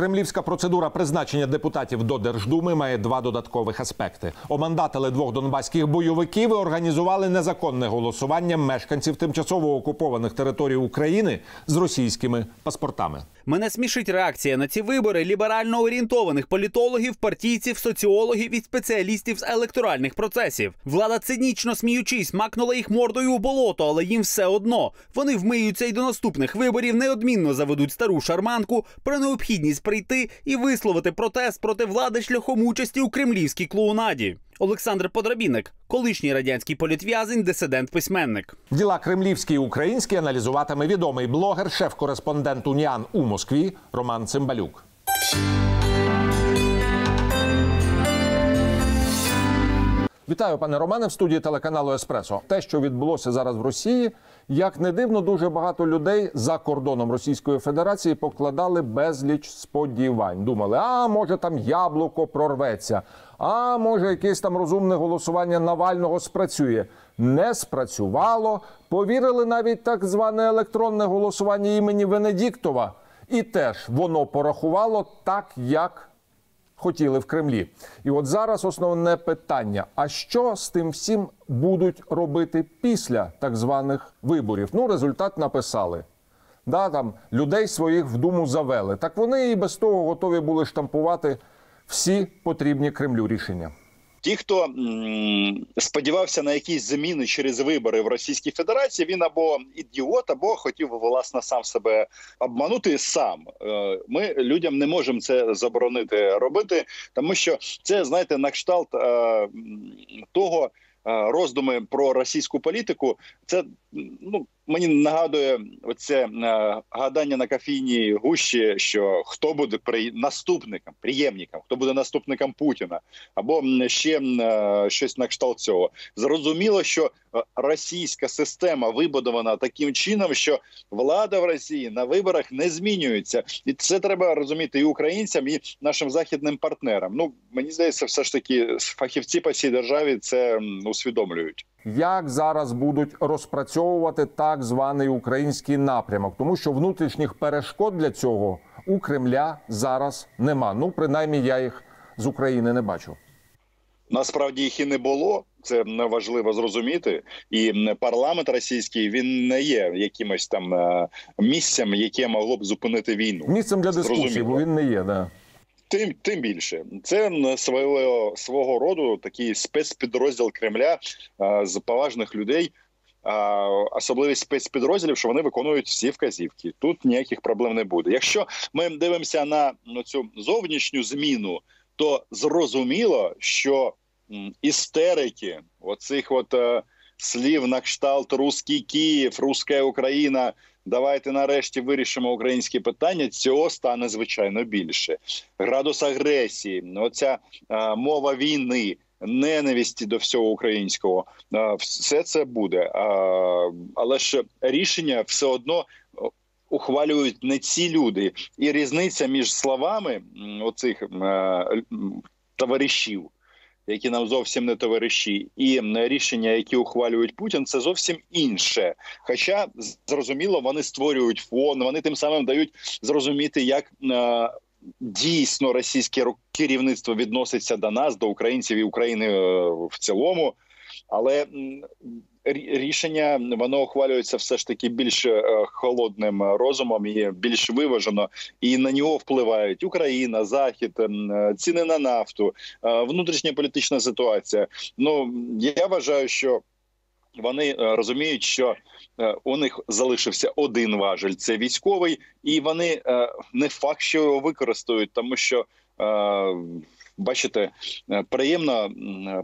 Кремлівська процедура призначення депутатів до Держдуми має два додаткових аспекти: омандатили двох донбаських бойовиків і організували незаконне голосування мешканців тимчасово окупованих територій України з російськими паспортами. Мене смішить реакція на ці вибори ліберально орієнтованих політологів, партійців, соціологів і спеціалістів з електоральних процесів. Влада цинічно сміючись, макнула їх мордою у болото, але їм все одно. Вони вмиються і до наступних виборів неодмінно заведуть стару шарманку про необхідність прийти і висловити протест проти влади шляхом участі у кремлівській клоунаді. Олександр Подрабіник, колишній радянський політв'язень, дисидент-письменник. Діла кремлівські і українські аналізуватиме відомий блогер, шеф-кореспондент Уніан у Москві Роман Цимбалюк. Вітаю, пане Романе, в студії телеканалу Еспресо. Те, що відбулося зараз в Росії, як не дивно, дуже багато людей за кордоном Російської Федерації покладали безліч сподівань. Думали, а може там яблуко прорветься, а може якесь там розумне голосування Навального спрацює. Не спрацювало. Повірили навіть так зване електронне голосування імені Венедіктова, і теж воно порахувало так, як хотіли в Кремлі. І от зараз основне питання: а що з тим всім будуть робити після так званих виборів? Ну, результат написали. Да, там людей своїх в думу завели. Так вони і без того готові були штампувати всі потрібні Кремлю рішення. Ті, хто сподівався на якісь заміни через вибори в Російській Федерації, він або ідіот, або хотів власне сам себе обманути сам. Е, Ми людям не можемо це заборонити робити, тому що це знаєте на кшталт е, того. е, Роздуми про російську політику, це ну мені нагадує оце е, гадання на кофійній гущі, що хто буде при наступником, приємником, хто буде наступником Путіна, або ще е, щось на кшталт цього. Зрозуміло, що е, російська система вибудована таким чином, що влада в Росії на виборах не змінюється, і це треба розуміти і українцям, і нашим західним партнерам. Ну мені здається, все ж таки фахівці по цій державі це усвідомлюють. Як зараз будуть розпрацьовувати так званий український напрямок, тому що внутрішніх перешкод для цього у Кремля зараз нема. Ну, принаймні, я їх з України не бачу. Насправді їх і не було. Це важливо зрозуміти. І парламент російський він не є якимось там е, місцем, яке могло б зупинити війну. Місцем для дискусії, бо він не є. Да. Тим тим більше це свого свого роду такий спецпідрозділ Кремля а, з поважних людей. Особливість спецпідрозділів, що вони виконують всі вказівки. Тут ніяких проблем не буде. Якщо ми дивимося на цю зовнішню зміну, то зрозуміло, що істерики оцих от е, слів на кшталт «Руський Київ, Руська Україна. Давайте нарешті вирішимо українські питання. Цього стане звичайно більше. Градус агресії, оця е, мова війни, ненависті до всього українського. все це буде. Але ж рішення все одно ухвалюють не ці люди, і різниця між словами оцих е, товаришів. Які нам зовсім не товариші, і рішення, які ухвалюють Путін, це зовсім інше. Хоча зрозуміло, вони створюють фон, вони тим самим дають зрозуміти, як е, дійсно російське керівництво відноситься до нас, до українців і України е, в цілому. Але рішення воно ухвалюється все ж таки більш е, холодним розумом і більш виважено, і на нього впливають Україна, Захід, е, ціни на нафту, внутрішня політична ситуація. Ну я вважаю, що вони е, розуміють, що е, у них залишився один важель це військовий, і вони е, не факт, що його використають, тому що. Бачите, приємно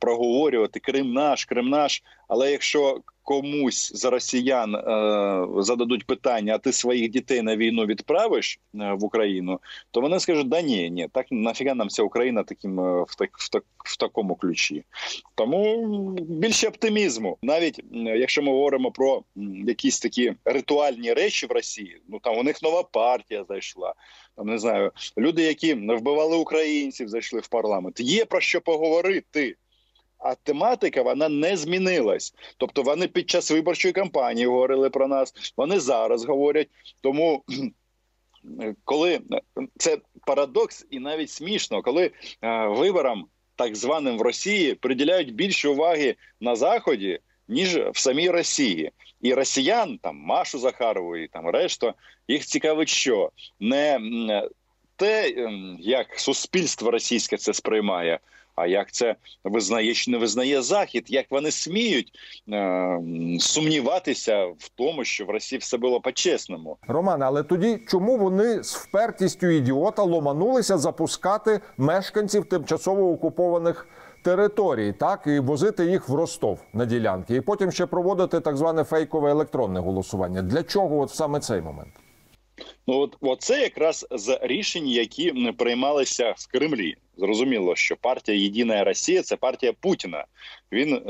проговорювати Крим наш, Крим наш. Але якщо комусь з росіян е, зададуть питання, а ти своїх дітей на війну відправиш е, в Україну, то вони скажуть: да ні, ні, так нафіга нам ця Україна таким е, в так в так в такому ключі. Тому більше оптимізму, навіть якщо ми говоримо про якісь такі ритуальні речі в Росії, ну там у них нова партія зайшла. Там не знаю, люди, які вбивали українців, зайшли в парламент. Є про що поговорити. А тематика вона не змінилась. Тобто вони під час виборчої кампанії говорили про нас, вони зараз говорять. Тому коли це парадокс і навіть смішно, коли е, виборам, так званим в Росії, приділяють більше уваги на заході ніж в самій Росії, і росіян там Машу Захарову і там решта їх цікавить, що не те, як суспільство російське це сприймає. А як це визнає чи не визнає захід? Як вони сміють е, сумніватися в тому, що в Росії все було по-чесному? Романе, але тоді чому вони з впертістю ідіота ломанулися запускати мешканців тимчасово окупованих територій, так і возити їх в Ростов на ділянки, і потім ще проводити так зване фейкове електронне голосування? Для чого от саме цей момент? Ну от, це якраз з рішень, які приймалися в Кремлі. Зрозуміло, що партія Єдина Росія це партія Путіна. Він е,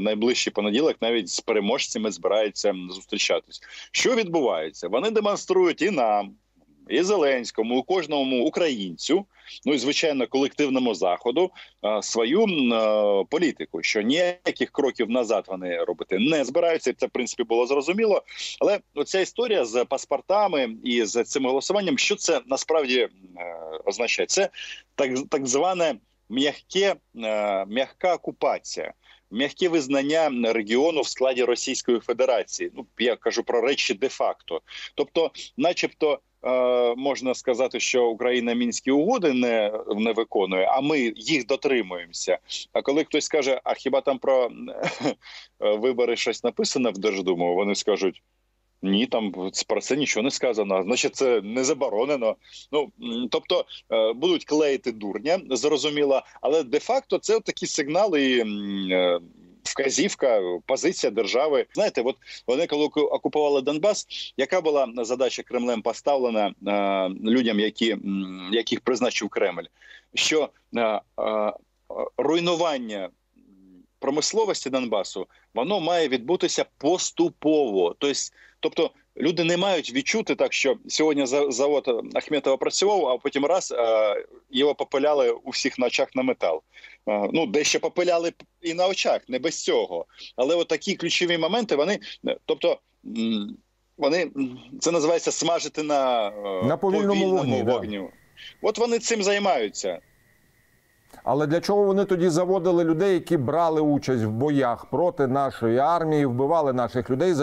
найближчий понеділок навіть з переможцями збирається зустрічатись. Що відбувається? Вони демонструють і нам, і Зеленському, і кожному українцю, ну і звичайно колективному заходу е, свою е, політику. Що ніяких кроків назад вони робити не збираються. Це в принципі було зрозуміло. Але оця історія з паспортами і з цим голосуванням, що це насправді е, означає? Це так, так зване м'яке, м'яка окупація. М'яке визнання регіону в складі Російської Федерації. Ну я кажу про речі де-факто. Тобто, начебто, е, можна сказати, що Україна мінські угоди не, не виконує, а ми їх дотримуємося. А коли хтось каже, а хіба там про е, вибори щось написано в Держдуму, вони скажуть. Ні, там про це нічого не сказано. Значить, це не заборонено. Ну тобто е, будуть клеїти дурня, зрозуміло, але де-факто це такі сигнали. м, е, Вказівка, позиція держави. Знаєте, от вони коли оку- окупували Донбас, яка була задача Кремлем поставлена е, людям, які яких призначив Кремль, що е, е, руйнування промисловості Донбасу воно має відбутися поступово. Тобто, тобто люди не мають відчути так, що сьогодні завод Ахметова працював, а потім раз е, його попиляли у всіх на очах на метал. Е, Ну, дещо попиляли і на очах, не без цього. Але от такі ключові моменти, вони, е, тобто. Вони це називається смажити на, На повільному вогні, да. вогню. От вони цим займаються. Але для чого вони тоді заводили людей, які брали участь в боях проти нашої армії, вбивали наших людей?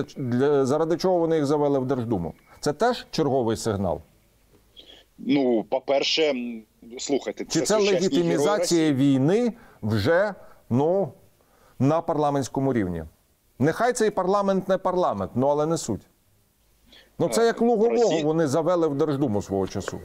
Заради чого вони їх завели в Держдуму? Це теж черговий сигнал? Ну, по-перше, слухайте, Чи це легітимізація війни вже ну, на парламентському рівні? Нехай цей парламент не парламент, ну але не суть. Ну це як Лугового вони завели в Держдуму свого часу.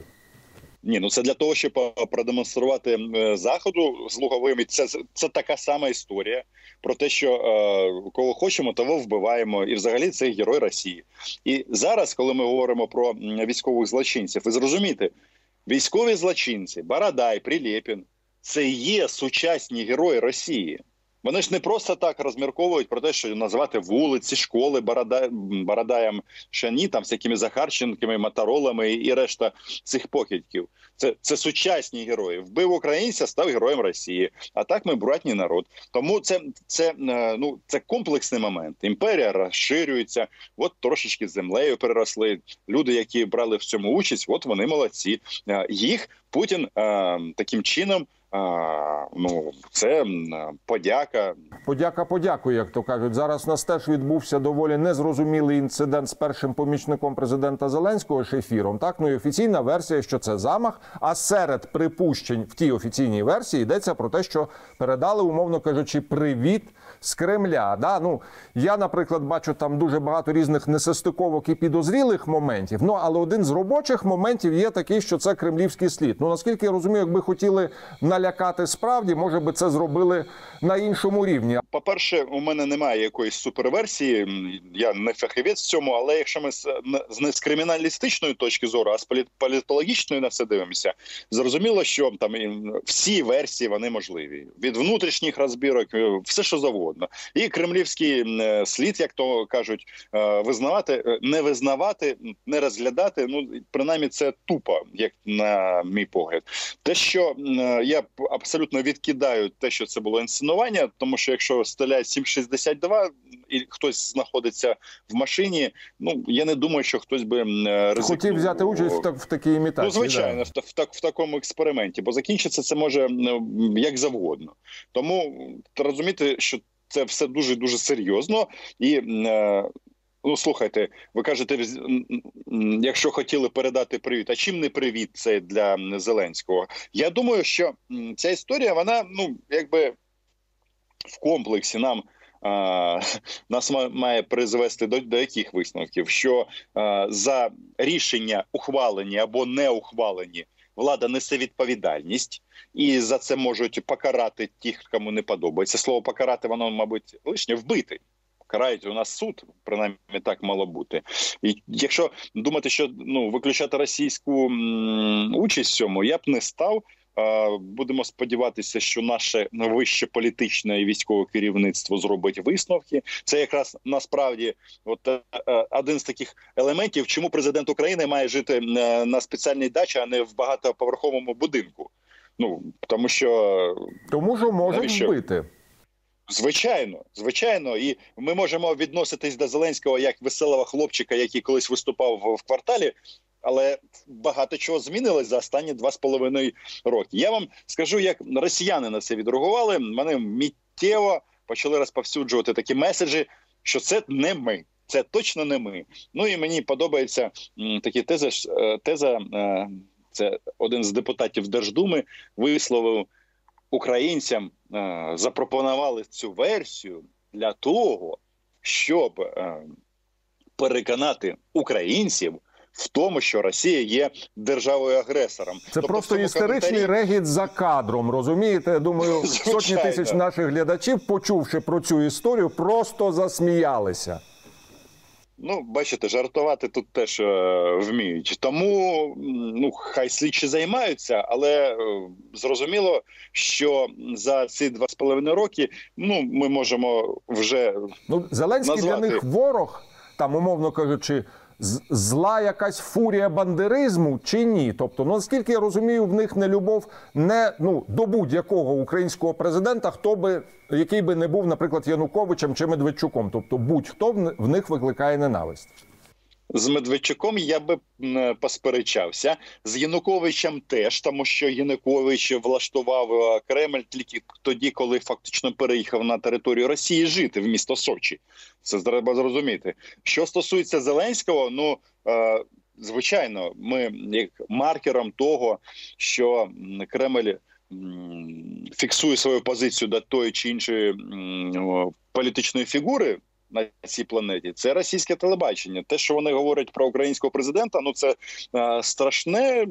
Ні, ну це для того, щоб е, продемонструвати е, заходу з луговими. Це це така сама історія про те, що е, кого хочемо, того вбиваємо, і взагалі це герой Росії. І зараз, коли ми говоримо про військових злочинців, ви зрозумієте, військові злочинці, Барадай, Прилєпін це є сучасні герої Росії. Вони ж не просто так розмірковують про те, що назвати вулиці, школи Барада... Барадаєм Шані, там всякими Захарченками, Моторолами і решта цих покидьків. Це, це сучасні герої. Вбив українця, став героєм Росії. А так ми братній народ. Тому це, це, е, ну, це комплексний момент. Імперія розширюється, от трошечки землею переросли. Люди, які брали в цьому участь, от вони молодці. Е, Їх Путін е, таким чином. Ну, це подяка. Подяка, подякую, як то кажуть. Зараз нас теж відбувся доволі незрозумілий інцидент з першим помічником президента Зеленського Шефіром. Так, ну і офіційна версія, що це замах. А серед припущень в тій офіційній версії йдеться про те, що передали, умовно кажучи, привіт з Кремля. Да? Ну я, наприклад, бачу там дуже багато різних несостиковок і підозрілих моментів. Ну але один з робочих моментів є такий, що це кремлівський слід. Ну наскільки я розумію, якби хотіли налякати справді, може би це зробили на іншому рівні. По-перше, у мене немає якоїсь суперверсії. Я не фахівець в цьому, але якщо ми з, з криміналістичної точки зору, а з політ- політологічної на все дивимося, зрозуміло, що там всі версії вони можливі від внутрішніх розбірок, е, все що завгодно. І кремлівський е, слід, як то кажуть, е, визнавати, е, не визнавати, не розглядати. Ну принаймні, це тупо, як на мій погляд. Те, що я абсолютно відкидаю те, що це було інсценування, тому що якщо стріляє 7,62 і хтось знаходиться в машині. Ну я не думаю, що хтось би е, ризикнув. Хотів взяти участь в, так, в такій імітації. Ну, звичайно, да. в, так, в такому експерименті, бо закінчиться це може як завгодно. Тому розуміти, що це все дуже дуже серйозно і. е, Ну, слухайте, ви кажете, якщо хотіли передати привіт, а чим не привіт це для Зеленського? Я думаю, що ця історія, вона ну якби в комплексі нам а, нас ма- має призвести до, до яких висновків? Що а, за рішення ухвалені або не ухвалені влада несе відповідальність, і за це можуть покарати тих, кому не подобається. Слово покарати, воно, мабуть, лишнє вбити. Карають у нас суд, принаймні так мало бути. І якщо думати, що ну виключати російську участь в цьому, я б не став. Будемо сподіватися, що наше вище політичне і військове керівництво зробить висновки. Це якраз насправді от е, е, один з таких елементів, чому президент України має жити е, на спеціальній дачі, а не в багатоповерховому будинку. Ну тому що Тому що можуть вбити. Звичайно, звичайно, і ми можемо відноситись до Зеленського як веселого хлопчика, який колись виступав в кварталі. Але багато чого змінилось за останні два з половиною роки. Я вам скажу, як росіяни на це відреагували. Вони миттєво почали розповсюджувати такі меседжі, що це не ми, це точно не ми. Ну і мені подобається такі тези. е, Теза е, це один з депутатів Держдуми висловив українцям е, запропонували цю версію для того, щоб переконати українців в тому, що Росія є державою агресором. Це Тобто просто істеричний коментарі- регіт за кадром. Розумієте? Я Думаю, сотні тисяч наших глядачів, почувши про цю історію, просто засміялися. Ну, бачите, жартувати тут теж е, вміють. Тому ну хай слідчі займаються, але е, зрозуміло, що за ці два з половиною роки ну ми можемо вже Ну, Зеленський Назвати. для них ворог, там, умовно кажучи, зла якась фурія бандеризму чи ні? Тобто, ну наскільки я розумію, в них не любов не ну до будь-якого українського президента, хто би який би не був, наприклад, Януковичем чи Медведчуком. Тобто, будь-хто в ни- в них викликає ненависть. З Медведчуком я би м, посперечався з Януковичем теж, тому що Янукович влаштував е, Кремль тільки тоді, коли фактично переїхав на територію Росії жити в місто Сочі. Це треба зрозуміти. Що стосується Зеленського, ну е, звичайно, ми як маркером того, що Кремль фіксує свою позицію до тої чи іншої політичної фігури на цій планеті. Це російське телебачення. Те, що вони говорять про українського президента, ну це е, страшне е,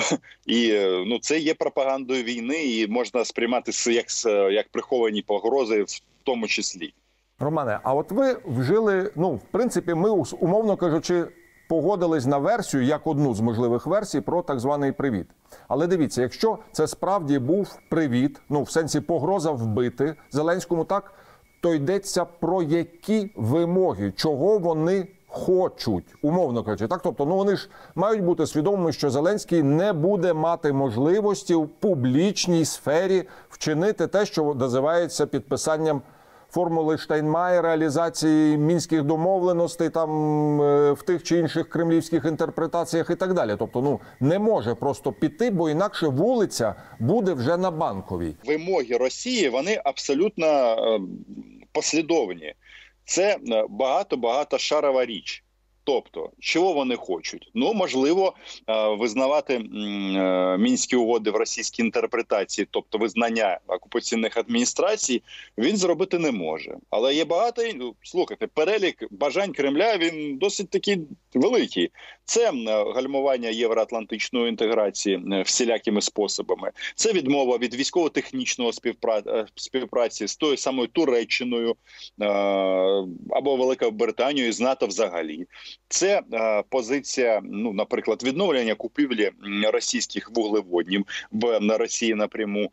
і е, ну це є пропагандою війни, і можна сприймати як як приховані погрози, в тому числі. Романе, а от ви вжили, ну, в принципі, ми умовно кажучи, погодились на версію як одну з можливих версій про так званий привіт. Але дивіться, якщо це справді був привіт, ну в сенсі погроза вбити Зеленському, так то йдеться про які вимоги, чого вони хочуть, умовно кажучи. Так, тобто, ну вони ж мають бути свідомими, що Зеленський не буде мати можливості в публічній сфері вчинити те, що називається підписанням формули Штайнмаєра, реалізації мінських домовленостей там е, в тих чи інших кремлівських інтерпретаціях і так далі. Тобто, ну не може просто піти, бо інакше вулиця буде вже на банковій. Вимоги Росії вони абсолютно е, послідовні. Це багато багато шарова річ. Тобто, чого вони хочуть? Ну можливо, е, визнавати е, мінські угоди в російській інтерпретації, тобто визнання окупаційних адміністрацій, він зробити не може. Але є багато ну, слухайте, перелік бажань Кремля він досить такий великий. Це гальмування євроатлантичної інтеграції е, всілякими способами. Це відмова від військово-технічного е, співпраці з тою самою Туреччиною е, або Великою Британією з НАТО взагалі. Це позиція, ну, наприклад, відновлення купівлі російських вуглеводнів в Росії напряму.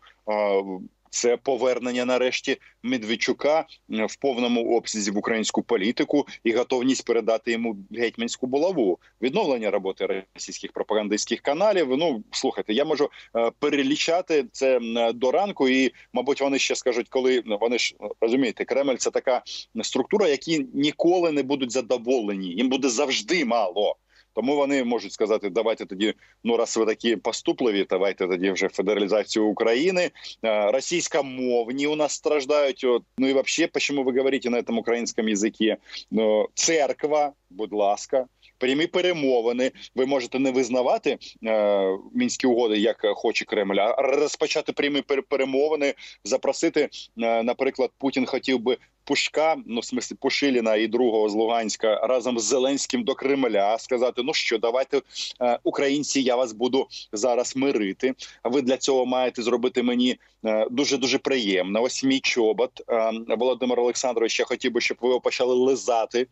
Е, це повернення нарешті Медведчука е, в повному обсязі в українську політику і готовність передати йому гетьманську булаву, відновлення роботи російських пропагандистських каналів. Ну слухайте, я можу е, перелічати це до ранку, і мабуть, вони ще скажуть, коли ну, вони ж розумієте, Кремль це така структура, які ніколи не будуть задоволені. Їм буде завжди мало. Тому вони можуть сказати, давайте тоді, ну раз ви такі поступливі, давайте тоді вже федералізацію України. Е, Російськомовні у нас страждають. От, ну і вообще, почему ви говорите на цьому українському язикі? Ну, церква, будь ласка, прямі перемовини. Ви можете не визнавати е, мінські угоди, як хоче Кремль, а розпочати прямі пер- перемовини, запросити, е, наприклад, Путін хотів би. Пушка, ну в смислі Пушиліна і другого з Луганська разом з Зеленським до Кремля сказати: ну що, давайте е, українці, я вас буду зараз мирити. Ви для цього маєте зробити мені дуже дуже приємно. Ось мій чобот Е, Володимир Олександрович. Я хотів би, щоб ви його почали лизати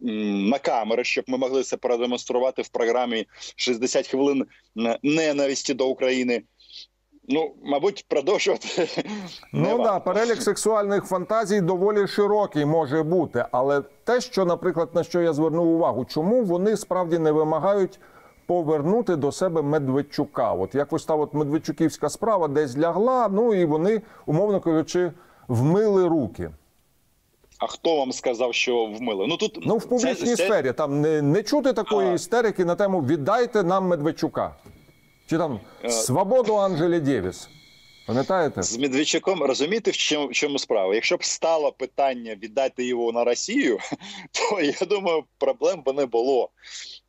на камери, щоб ми могли це продемонструвати в програмі 60 хвилин е, ненависті до України. Ну, мабуть, продовжувати. Ну да, перелік сексуальних фантазій доволі широкий може бути. Але те, що, наприклад, на що я звернув увагу, чому вони справді не вимагають повернути до себе Медведчука? От якось та от Медведчуківська справа десь лягла, ну і вони, умовно кажучи, вмили руки. А хто вам сказав, що вмили? Ну тут Ну в публічній це- це- сфері там не, не чути такої А. істерики на тему віддайте нам Медведчука. Чи там Е. свободу Анджелі Дєвіс. Пам'ятаєте? з Медведчуком розумієте, в чому, в чому справа? Якщо б стало питання віддати його на Росію, то я думаю, проблем би не було.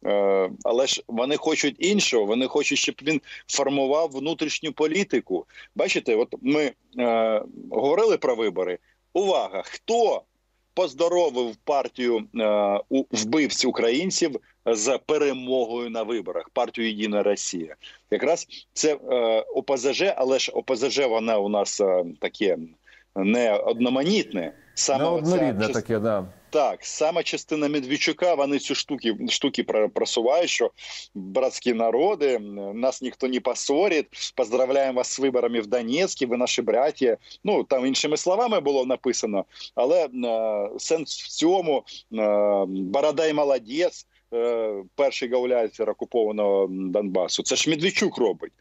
Е, але ж вони хочуть іншого. Вони хочуть, щоб він формував внутрішню політику. Бачите, от ми е, говорили про вибори. Увага! Хто поздоровив партію е, у вбивць українців з перемогою на виборах? Партію Єдина Росія. Якраз це е, ОПЗЖ, але ж ОПЗЖ вона у нас е, таке не одноманітне. Саме однорідне частина- таке, да. Так, саме частина Медведчука, вони цю штуки, штуки просувають, що братські народи, нас ніхто не поссорить, поздравляємо вас з виборами в Донецьку, ви наші браття. Ну, там іншими словами було написано, але е, сенс в цьому, е, Бородай молодець, е, перший гауляйтер окупованого Донбасу. Це ж Медведчук робить.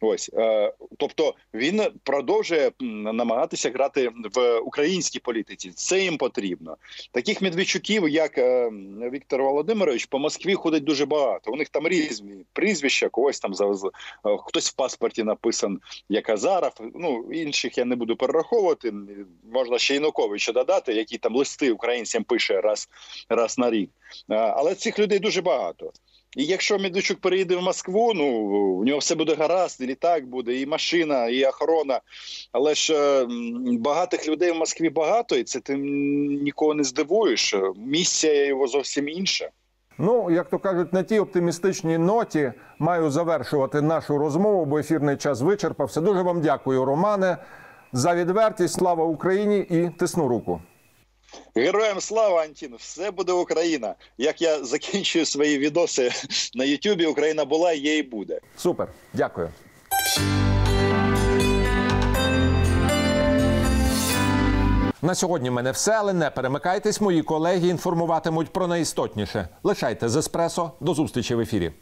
Ось, е, тобто він продовжує намагатися грати в українській політиці. Це їм потрібно. Таких медведчуків, як е, Віктор Володимирович, по Москві ходить дуже багато. У них там різні прізвища, когось там за за- е, хтось в паспорті написан як Азаров. Ну інших я не буду перераховувати. Можна ще Януковича додати, який там листи українцям пише раз, раз на рік. Е, Але цих людей дуже багато. І якщо Медведчук переїде в Москву, ну у нього все буде гаразд, і літак буде, і машина, і охорона. Але ж е, багатих людей в Москві багато, і це ти нікого не здивуєш. Місія його зовсім інша. Ну, як то кажуть, на тій оптимістичній ноті маю завершувати нашу розмову, бо ефірний час вичерпався. Дуже вам дякую, Романе, за відвертість. Слава Україні і тисну руку. Героям слава Антін! Все буде Україна. Як я закінчую свої відоси на Ютубі, Україна була, є і буде. Супер, дякую. На сьогодні в мене все, але не перемикайтесь. Мої колеги інформуватимуть про найістотніше. Лишайте з еспресо. До зустрічі в ефірі.